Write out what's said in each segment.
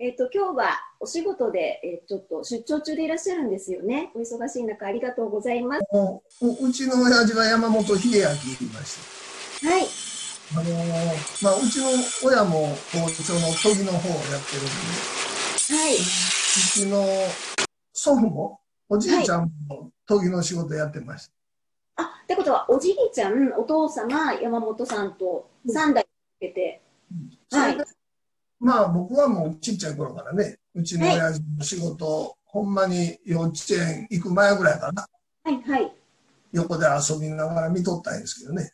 えっ、と、今日はお仕事で、えーちょっと出張中でいらっしゃるんですよね。お忙しい中、ありがとうございます。もううちの親父が山本秀明言いましはい。た。あのーまあ、うちの親も包丁の研ぎの方をやってるんで、はい。うちの祖父も、おじいちゃんも研ぎの仕事やってました。あ、ってことは、おじいちゃん、お父様、山本さんと3代かけて、はいそれでまあ僕はもうちっちゃい頃からね、うちの親父の仕事、ほんまに幼稚園行く前ぐらいかな、はい、はい。横で遊びながら見とったんですけどね。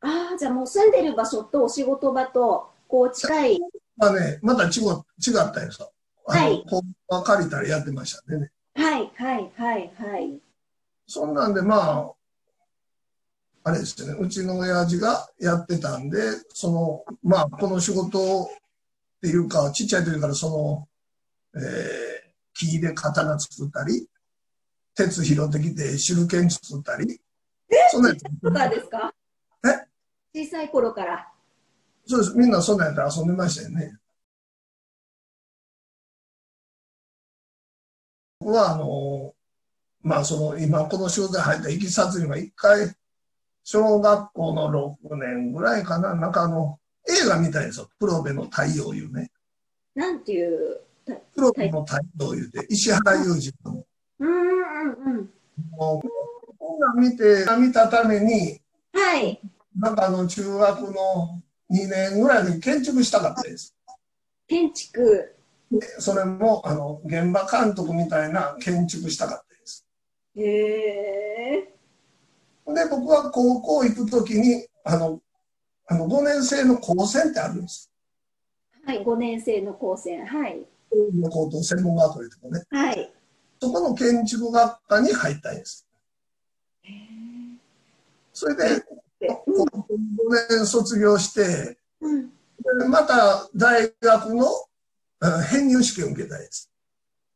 ああ、じゃあもう住んでる場所とお仕事場と、こう近い。まあね、また違う違ったよさ。あの、はいこう借りたらやってましたんでね。はい、はい、はい、はい。そんなんでまあ、あれですよね、うちの親父がやってたんで、その、まあ、この仕事っていうか、ちっちゃい時からその、えー、木で刀作ったり、鉄拾ってきて手裏剣作ったり、そんなんやってとかですかえ？小さい頃から？そうです、みんなそんなんやって遊んでましたよね。僕は、あの、まあ、その、今この仕事に入ったいきさつには一回、小学校の6年ぐらいかな、なんかあの、映画みたいですよ。黒部の太陽いうね。なんていう。黒部の太陽いうて、石原裕次郎の。うん、うん、うん。もうこんなん見て、見たために、はい。なんかあの、中学の2年ぐらいに建築したかったです。建築。でそれも、あの、現場監督みたいな建築したかったです。へえ。で、僕は高校行くときに、あの、あの、5年生の高専ってあるんです。はい、5年生の高専。はい。高等専門学校いうとこね。はい。そこの建築学科に入ったんです。へそれで、え。高校5年卒業して、うん。でまた大学のあ編入試験を受けたんです。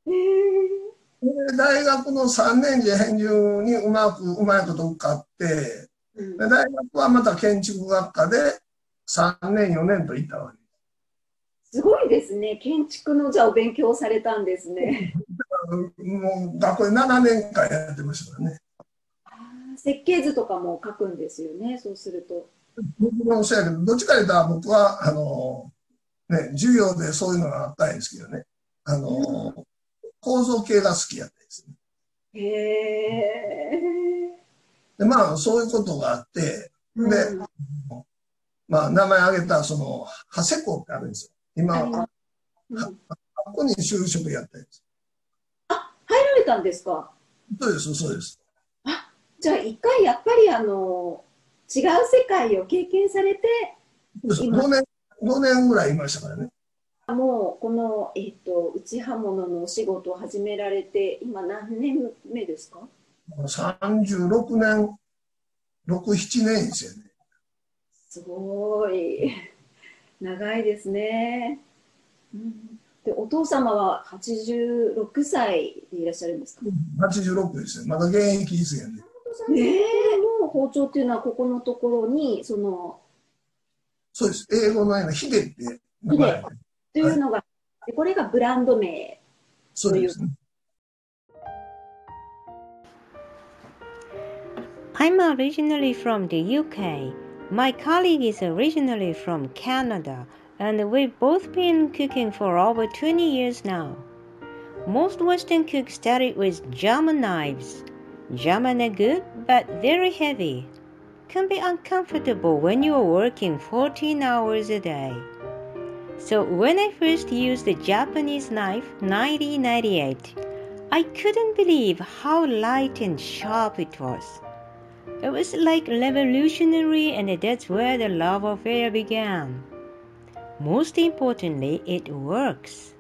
で大学の3年次編入にうまく、うまいこと受かって、うんで大学はまた建築学科で3年、4年と行ったわけすごいですね。建築のじゃあお勉強されたんですね。もう学校で7年間やってましたからね。設計図とかも書くんですよね。そうすると。僕もそうやけど、どっちかというと僕は、あの、ね、授業でそういうのがあったんですけどね、あの、構造系が好きやったんですね。へえ。で、まあ、そういうことがあって、うんでまあ、名前挙げた、その、長谷校ってあるんですよ。今、ありまここに就職やったんです。入られたんですか？そうです、そうです。じゃあ一回やっぱりあの違う世界を経験されてそうです今5年、5年ぐらいいましたからね。もうこの、えっと内刃物のお仕事を始められて今何年目ですか？36年、6、7年ですよね。すごい長いですね、うん、でお父様は86歳でいらっしゃるんですか？86ですよ。まだ現役ですよね。ねえの包丁っていうのはここのところにそのそうです。英語のようなヒデって名前。というのが、でこれがブランド名そうですね。I'm originally from the UK. My colleague is originally from Canada, and we've both been cooking for over 20 years now. Most Western cooks started with German knives. German are good, but very heavy. Can be uncomfortable when you are working 14 hours a day. So when I first used the Japanese knife 1998, I couldn't believe how light and sharp it was. It was like revolutionary, and that's where the love affair began. Most importantly, it works.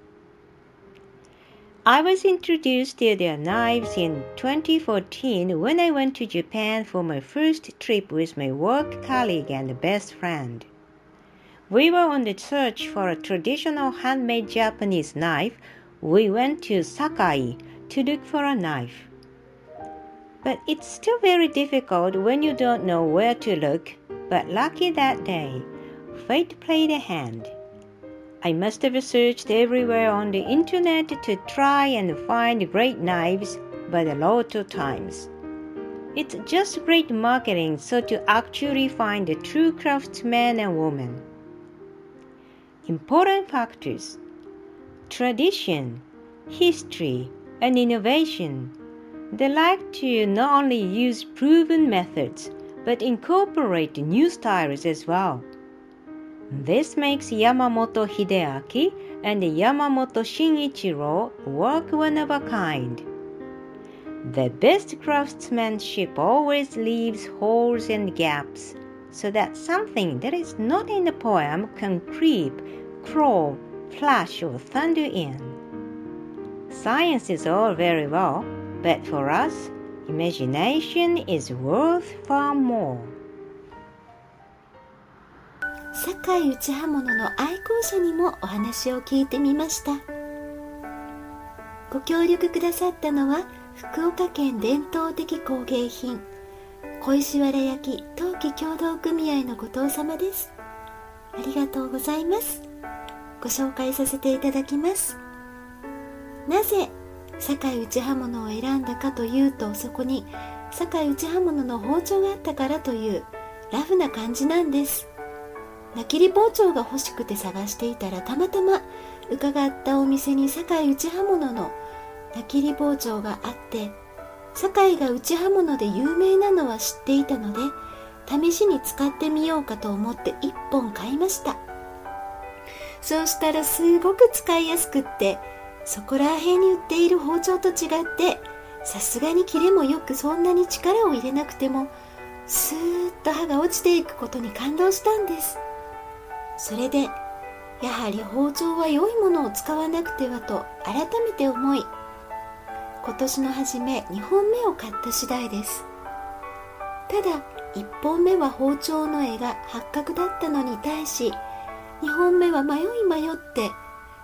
I was introduced to their knives in 2014 when I went to Japan for my first trip with my work colleague and best friend. We were on the search for a traditional handmade Japanese knife. We went to Sakai to look for a knife. But it's still very difficult when you don't know where to look. But lucky that day, fate played a hand. I must have searched everywhere on the internet to try and find great knives, but a lot of times. It's just great marketing so to actually find the true craftsman and woman. Important factors tradition, history, and innovation. They like to not only use proven methods but incorporate new styles as well. This makes Yamamoto Hideaki and Yamamoto Shinichiro work one of a kind. The best craftsmanship always leaves holes and gaps so that something that is not in the poem can creep, crawl, flash, or thunder in. Science is all very well, but for us, imagination is worth far more. 堺内刃物の愛好者にもお話を聞いてみました。ご協力くださったのは福岡県伝統的工芸品小石原焼陶器協同組合の後藤様です。ありがとうございます。ご紹介させていただきます。なぜ堺内刃物を選んだかというとそこに堺内刃物の包丁があったからというラフな感じなんです。なきり包丁が欲しくて探していたらたまたま伺ったお店に堺内刃物のなきり包丁があって堺が内刃物で有名なのは知っていたので試しに使ってみようかと思って1本買いました。そうしたらすごく使いやすくってそこら辺に売っている包丁と違ってさすがに切れもよくそんなに力を入れなくてもスーッと刃が落ちていくことに感動したんです。それでやはり包丁は良いものを使わなくてはと改めて思い今年の初め2本目を買った次第です。ただ1本目は包丁の絵が八角だったのに対し2本目は迷い迷って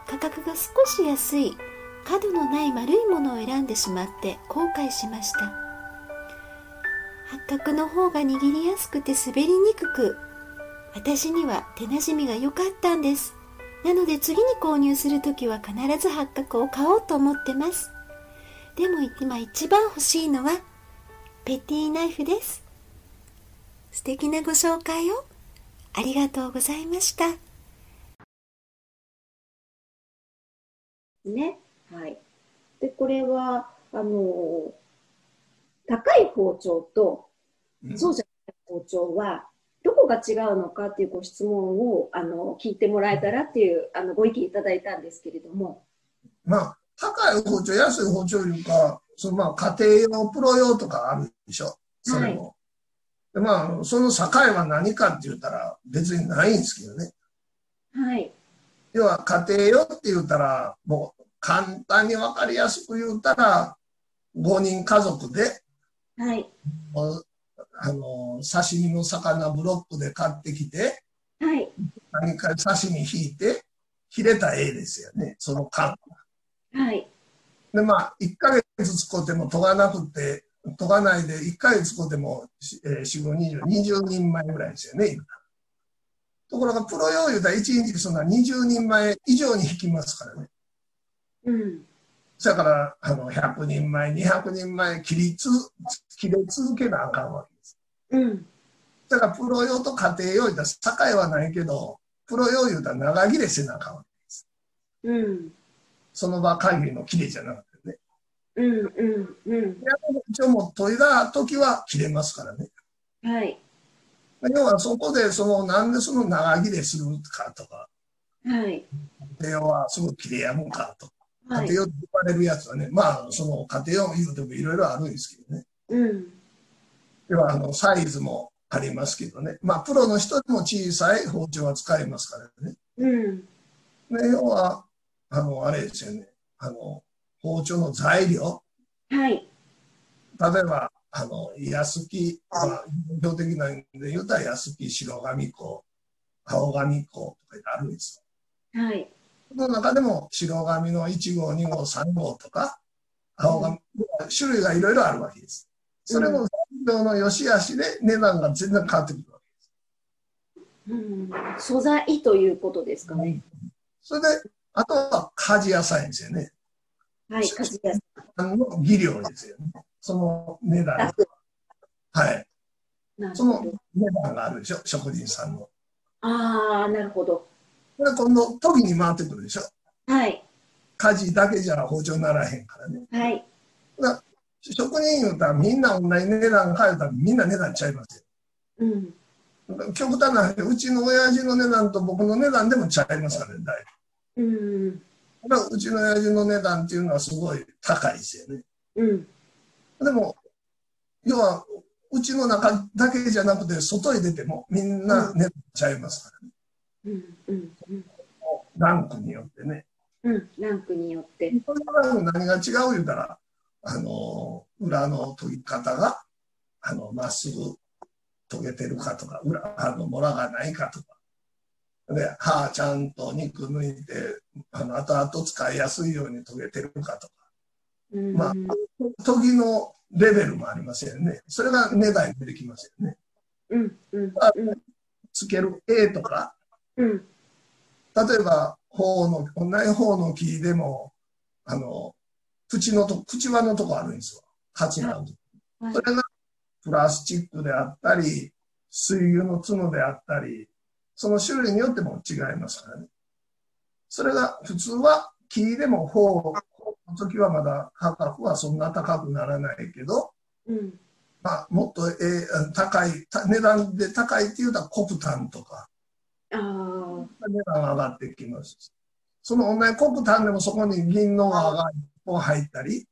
価格が少し安い角のない丸いものを選んでしまって後悔しました。八角の方が握りやすくて滑りにくく私には手なじみが良かったんです。なので次に購入する時は必ず八角を買おうと思ってます。でも今一番欲しいのはペティナイフです。素敵なご紹介をありがとうございました。ね。はい。で、これは、あの、高い包丁と、うんそうじゃない包丁は、どこが違うのかっていうご質問を、あの、聞いてもらえたらっていう、あの、ご意見いただいたんですけれども。まあ、高い包丁、安い包丁いうか、そのまあ、家庭用、プロ用とかあるでしょ。それも。でまあ、その境は何かって言ったら別にないんですけどね。はい。要は家庭用って言ったら、もう簡単にわかりやすく言ったら、5人家族で、はい。あの、刺身の魚ブロックで買ってきて、はい。何か刺身引いて、切れた絵ですよね、その間。はい。で、まあ、1ヶ月使っても研がなくて、研がないで1ヶ月使っても、しえー、4、5、20、20人前ぐらいですよね、今ところが、プロ用言うたら1日そんな20人前以上に引きますからね。うん。だから、あの、100人前、200人前切りつ、切れ続けなあかんわけです。うん。だから、プロ用と家庭用言うたら境はないけど、プロ用言うたら長切れせなあかんわけです。うん。その場限りの切れじゃなくてね。うん。うん。うん。一応もう研いだ時は切れますからね。はい。要はそこで、その、なんでその長切れするかとか、はい。家庭用はすぐ切れやむかとか、はい。家庭用って呼ばれるやつはね、まあ、その家庭用言うてもいろいろあるんですけどね。うん。要は、あの、サイズもありますけどね。まあ、プロの人でも小さい包丁は使えますからね。うん。で要は、あの、あれですよね。あの、包丁の材料。はい。例えば、あの、安木、まあ、標的なんで言うたら安木、白紙粉、青紙粉とかあるんですよ。はい。その中でも白紙の1号、2号、3号とか、青紙、種類がいろいろあるわけです。それも材料の良し悪しで値段が全然変わってくるわうん。素材ということですかね。それで、あとは鍛冶屋さんですよね。はい、鍛冶屋あの技量ですよね。その値段。さはい。その。値段があるでしょ、職人さんの。ああ、なるほど。これ今度、時に回ってくるでしょ？はい、家事だけじゃ包丁ならへんからね。はい。職人言うたらみんな同じ値段変えたらみんな値段ちゃいますうん。よ。極端な話、うちの親父の値段と僕の値段でもちゃいますからね、だいうん。ぶ。だからうちの親父の値段っていうのはすごい高いですよね。うん。でも、要は、うちの中だけじゃなくて、外へ出てもみんな値段ちゃいますからね。うん。うん。うん。ランクによってね。うん。ランクによって。それから何が違う言うたら、あの、裏の研ぎ方が、あの、まっすぐ研げてるかとか、裏、あの、モラがないかとか。で、歯ちゃんと肉抜いて、あの、後々使いやすいように研げてるかとか。うん。まあ研ぎのレベルもありますよね。それが値段に出てきますよね。うん。うん。つける絵とか、うん。例えば、方の、同じ方の木でも、あの、口のと、口輪のとこあるんですよ。鉢があるとこ。はいそれがプラスチックであったり、水牛の角であったり、その種類によっても違いますからね。それが普通は木でも方の時はまだ価格はそんな高くならないけど、うん。まあ、もっと、えー高い、た値段で高いっていうとコプタンとか、ああ。値段が上がってきますし。その同じコプタンでもそこに銀の輪が一本入ったり、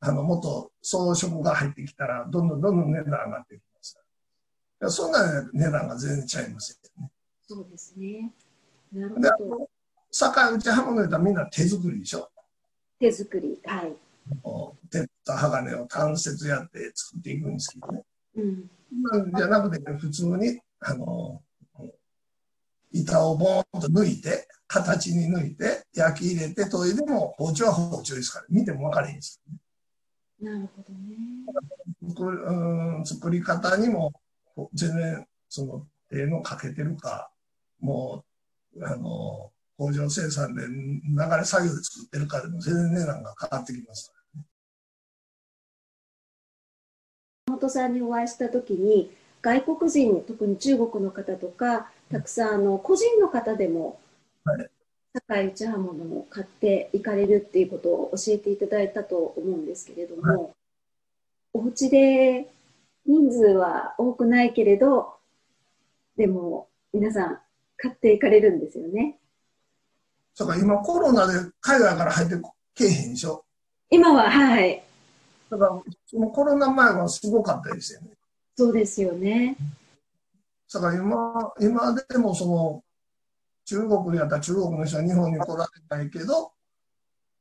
あの、もっと装飾が入ってきたら、どんどんどんどん値段上がってきますそんな値段が全然違いますよね。そうですね。なるほど。と、堺内刃物言ったらみんな手作りでしょ。手作り。はい。鉄と鋼を単節やって作っていくんですけどね。うん。じゃなくて、普通に、あの、板をボーンと抜いて、形に抜いて、焼き入れて研いでも、包丁は包丁ですから、見ても分かれへんです。なるほどね。うん作り方にも、全然、その、手のかけてるか、もう、あの、工場生産で流れ作業で作ってるかでも全然値段が変わってきます。本さんにお会いした時に外国人特に中国の方とかたくさんあの個人の方でもはい。堺内刃物を買っていかれるっていうことを教えていただいたと思うんですけれども、お家で人数は多くないけれどでも皆さん買っていかれるんですよねだから今コロナで海外から入ってけえへんでしょ？今ははいだから、そのコロナ前はすごかったですよね。そうですよねだから今、今でもその、中国にやったら中国の人は日本に来られないけど、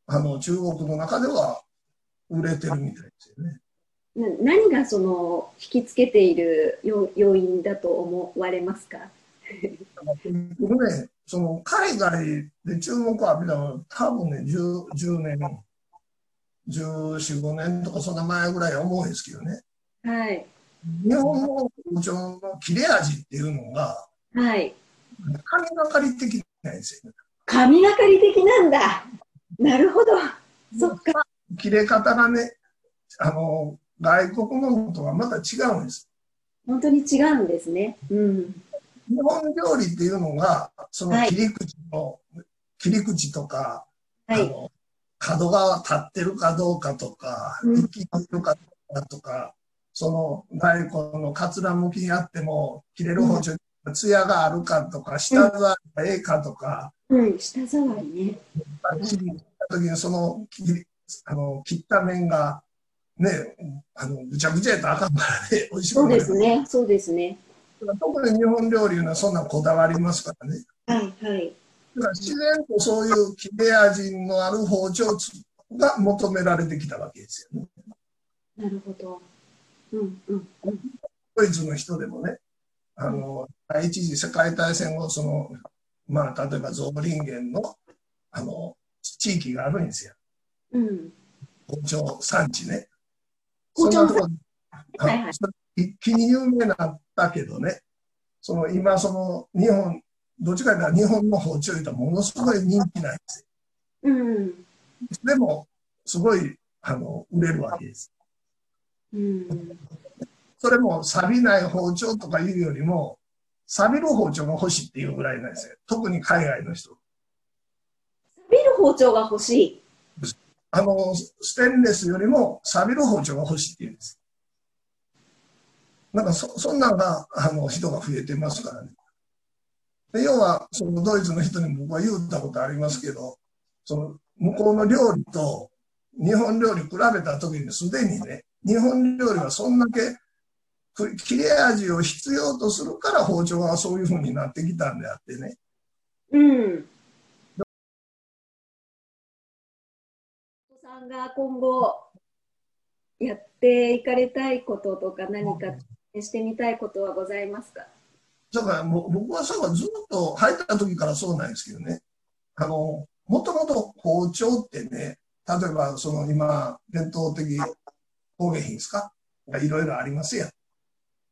あの、中国の中では売れてるみたいですよね。な何がその引きつけている要要因だと思われますか？ね、その海外で注目を浴びたのは多分ね、10, 10年、14、5年とかそんな前ぐらい思うんですけどね。はい日本の包丁の切れ味っていうのが、はい神がかり的なんですよね。神がかり的なんだ。なるほど。そっか。切れ方がね、あの、外国のとはまた違うんです。本当に違うんですね。うん。日本料理っていうのが、そのはい切り口の、切り口とか、はい。あの、角が立ってるかどうかとか、うん生きてるかどうかとか、その大根のかつらむきにあっても、切れる包丁に艶があるかとか、下がええかとか、うん。舌触りね。切った時にその切りあの切った面が、ね、あのぐちゃぐちゃやったらあかんからね、美味しくそうないですね。そうですね。特に日本料理はそんなこだわりますからね。はいはい。だから自然とそういう切れ味のある包丁が求められてきたわけですよね。なるほど。うんうんうん。ドイツの人でもね、あの、第一次世界大戦後、その、まあ、例えばゾーリンゲンの、あの、地域があるんですよ。うん。包丁産地ね。包丁そんなとこあはいはい一気に有名になったけどね、その今その日本どっちかというと日本の包丁言うとものすごい人気なんですよ。うん。でも、すごい、あの、売れるわけです。うん。それも錆びない包丁とかいうよりも、錆びる包丁が欲しいっていうぐらいなんですよ。特に海外の人。錆びる包丁が欲しい。あの、ステンレスよりも錆びる包丁が欲しいって言うんです。なんかそ、そんなんが、あの、人が増えてますからね。で要は、そのドイツの人にも僕は言ったことありますけど、その、向こうの料理と日本料理比べた時にすでにね、日本料理はそんだけ切れ味を必要とするから包丁がそういう風になってきたんであってね。うん。お子さんが今後やっていかれたいこととか何かしてみたいことはございますか？だから僕はさずっと入った時からそうなんですけどね。あの、もともと包丁ってね、例えばその今、伝統的工芸品ですか？いろいろありますやん。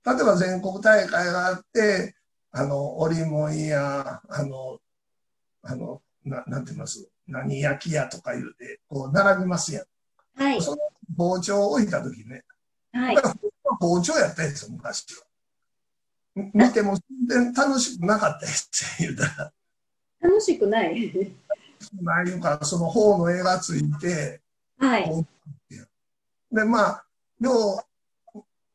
例えば全国大会があって、あの、織物や、あの、あの、ななんて言います？何焼き屋とか言うて、こう並びますやん。はい。その包丁を置いた時ね、はい。包丁やったんですよ、昔は。み見ても全然楽しくなかったですって言うたら。楽しくないまあいうか、その方の絵がついて、はい。で、まあ、要、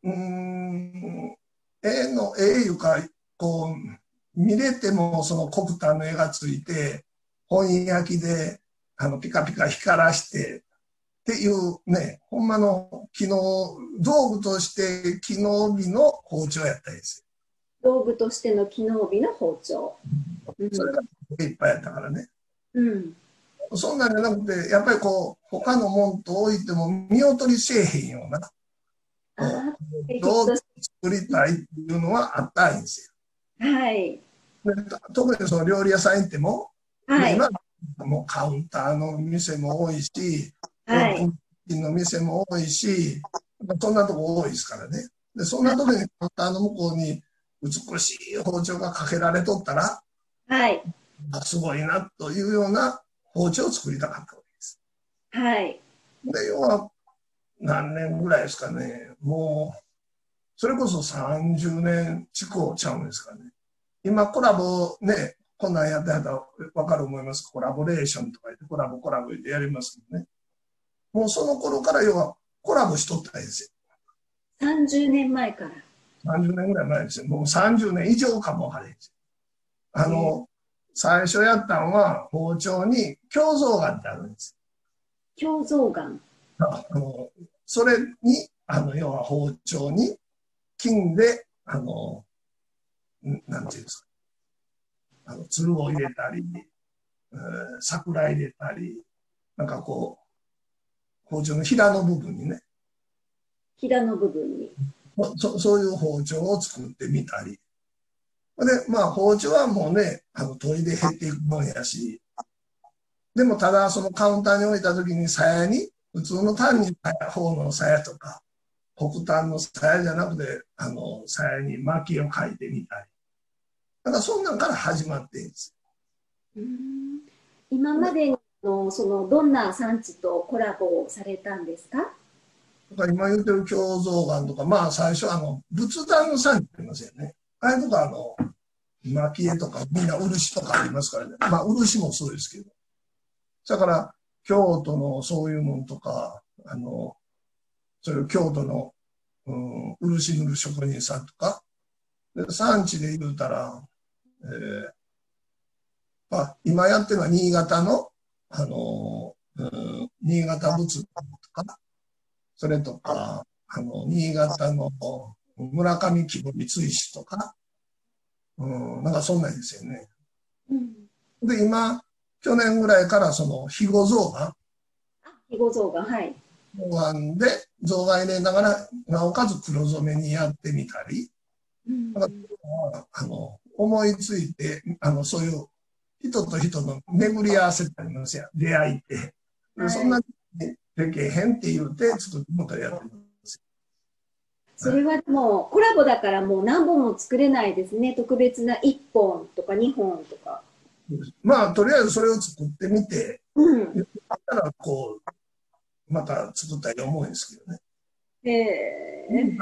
うーん、絵の、絵いうか、こう、見れてもその黒炭の絵がついて、本焼きで、あの、ピカピカ光らして、っていうね、ほんまの機能、道具として機能美の包丁やったんです道具としての機能美の包丁。よ。それがいっぱいやったからね。うん。そんなんじゃなくて、やっぱりこう、他のもんと置いても見劣りせえへんような、ああ、どう作りたいっていうのはあったんですはい。特にその料理屋さん行っても、はい。今もうカウンターの店も多いし、はい。の店も多いし、そん。なとこ多いですからね。で、そん。な時にカウンターの向こうに美しい包丁がかけられとったら、はい。あすごいなというような包丁を作りたかったわけです。はい。で、要は何年ぐらいですかね。もう、それこそ30年近くちゃうん。ですかね。今コラボね、こん。なん。やってはったらわかる思います。コラボレーションとか言ってコラボコラボでやりますけどね。もうその頃から要はコラボしとったんです30年前から。よ。30年ぐらい前ですよ。もう30年以上かもわかですよ。あの、最初やったのは包丁に胸像がってあるんです胸像眼。あの、それに、あの、要は包丁に金で、あの、んなんていうんですか。あの、鶴を入れたり、えー桜入れたり、なんかこう、包丁の平の部分にね、平の部分に。そそういう包丁を作ってみたり。で、まあ包丁はもうね、あの、研いで減っていくもんやし、でもただそのカウンターに置いた時に鞘に、普通の単に方の鞘とか、黒炭の鞘じゃなくて、あの、鞘に薪を描いてみたり。だからそんなんから始まっているんです。うーん今までの、その、どんな産地とコラボをされたんですか？今言ってる胸像岩とか、まあ最初あの、仏壇の産地って言いますよね。あれとかあの、蒔絵とかみんな漆とかありますからね。まあ漆もそうですけど。だから京都のそういうもんとか、あの、そういう京都の、うん、漆塗る職人さんとか、で産地で言うたら、えーまあ、今やってるのは新潟の、あの、うん、新潟仏壇とか、それとか、あの、新潟の村上木彫り追石とか、うん、なんかそんなんですよね。うん。で、今、去年ぐらいからその、肥後象が、あ、肥後像が、はい。象がで、象が入れながら、なおかつ黒染めにやってみたり、うんなんかあの、思いついて、あの、そういう人と人の巡り合わせってありますやん出会いって。そんなにでけへんって言うて作ってもらやってます。それはもうコラボだからもう何本も作れないですね。特別な1本とか2 2本とか。まあ、とりあえずそれを作ってみて、うん。あったら、こう、また作ったり思うんですけどね。ええ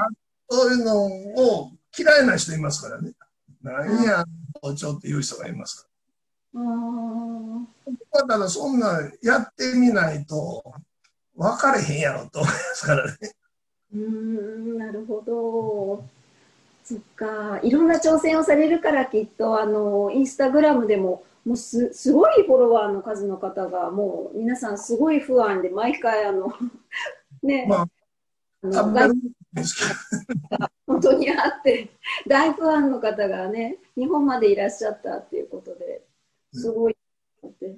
そういうのを嫌いな人いますからね。なんや、包丁っていう人がいますから。僕はただそん。なやってみないと分かれへん。やろと思いますからね。うん、なるほど。そっか。いろん。な挑戦をされるからきっと、あの、インスタグラムでも、もうす、すごいフォロワーの数の方が、もう皆さん。すごい不安で、毎回あの、ね、まあ、あ食べるん。ですけど。本当にあって、大ファンの方がね、日本までいらっしゃったっていうことで、すごいって。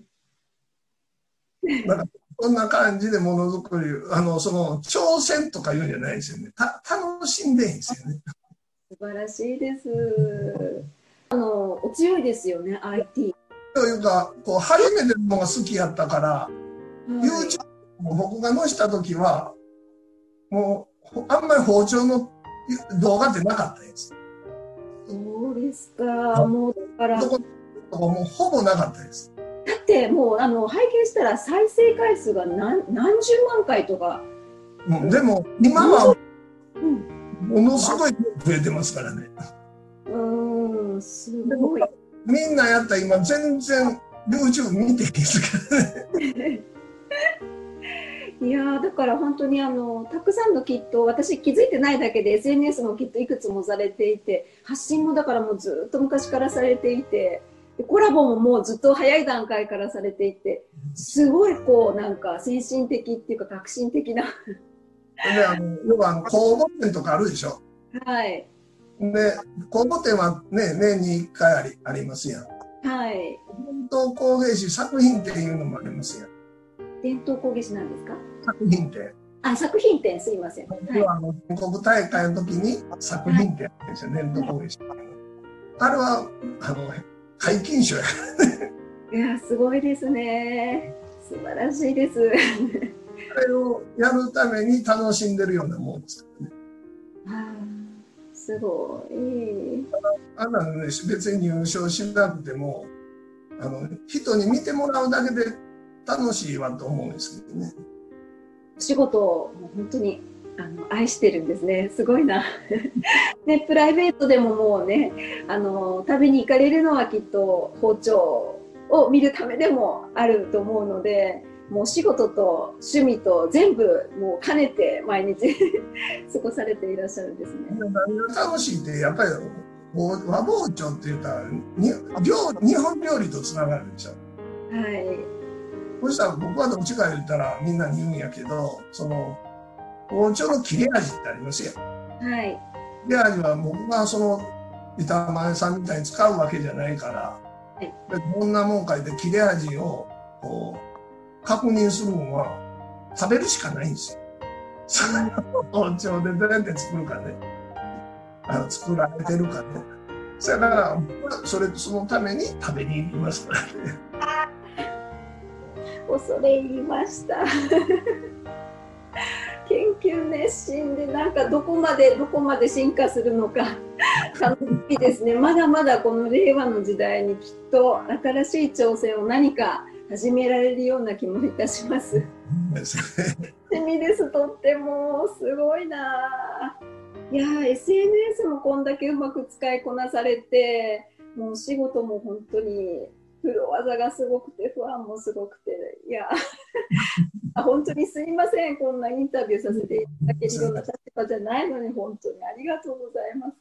なんかそんな感じでものづくり、あの、その、挑戦とか言うんじゃないですよね。た楽しんでいいんですよね。素晴らしいです。あの、お強いですよね、IT。というか、こう、初めてのが好きやったから、はい YouTube も僕が載した時は、もう、ほあんまり包丁の動画ってなかったです。そうですか。もう、だから、だどこもうほぼなかったです。ってもう、あの、拝見したら再生回数が何何十万回とか、うんでも、今はうん、ものすごい増えてますからね。うーん、すごい。みんなやったら今全然 YouTube 見ていいですからね。いやーだから本当にあのたくさんのキット私気づいてないだけで SNS もきっといくつもされていて発信もだからもうずっと昔からされていてでコラボももうずっと早い段階からされていてすごいこうなんか先進的っていうか革新的なで、あの、要はあの公募展とかあるでしょ？はいで、公募展はね、年に1回ありありますやん。はい伝統工芸士作品展いうのもありますやん。伝統工芸士なんですか？作品展。あ作品展すいませんはい要はあの全国大会の時に作品展ですよ、伝統工芸士。あれは、あの、解禁賞やからいやーすごいですね素晴らしいですあれをやるために楽しんでるようなもんですからね。あーすごいあんなのね、別に入賞しなくても、あの、人に見てもらうだけで楽しいわと思うんですけどね。お仕事を本当にあの愛してるんですね。すごいな。ね、プライベートでももうね、あの、食べに行かれるのはきっと包丁を見るためでもあると思うので、もう仕事と趣味と全部もう兼ねて毎日 過ごされていらっしゃるんですね。楽しいって、やっぱり和包丁って言ったら、に料日本料理とつながるでしょ。はい。そしたら僕はどっちか言ったらみんなに言うんやけど、その、包丁の切れ味ってありますよ。はい。切れ味は僕がその、板前さんみたいに使うわけじゃないから、いでどんなもんかいって切れ味をこう確認するのは食べるしかないんですよ。その包丁でどうやって作るかね。あの作られてるかね。それから僕はそれそのために食べに行きますからね。恐れ入りました。研究熱心でなんかどこまでどこまで進化するのか 楽しみですね。まだまだこの令和の時代にきっと新しい挑戦を何か始められるような気もいたします。ですね楽しみです。とってもすごいなあ。いやー SNS もこんだけうまく使いこなされて、もう仕事も本当にプロ技がすごくて、不安もすごくて、いや、本当にすみません、こんなインタビューさせていただけるような立場じゃないのに、本当にありがとうございます。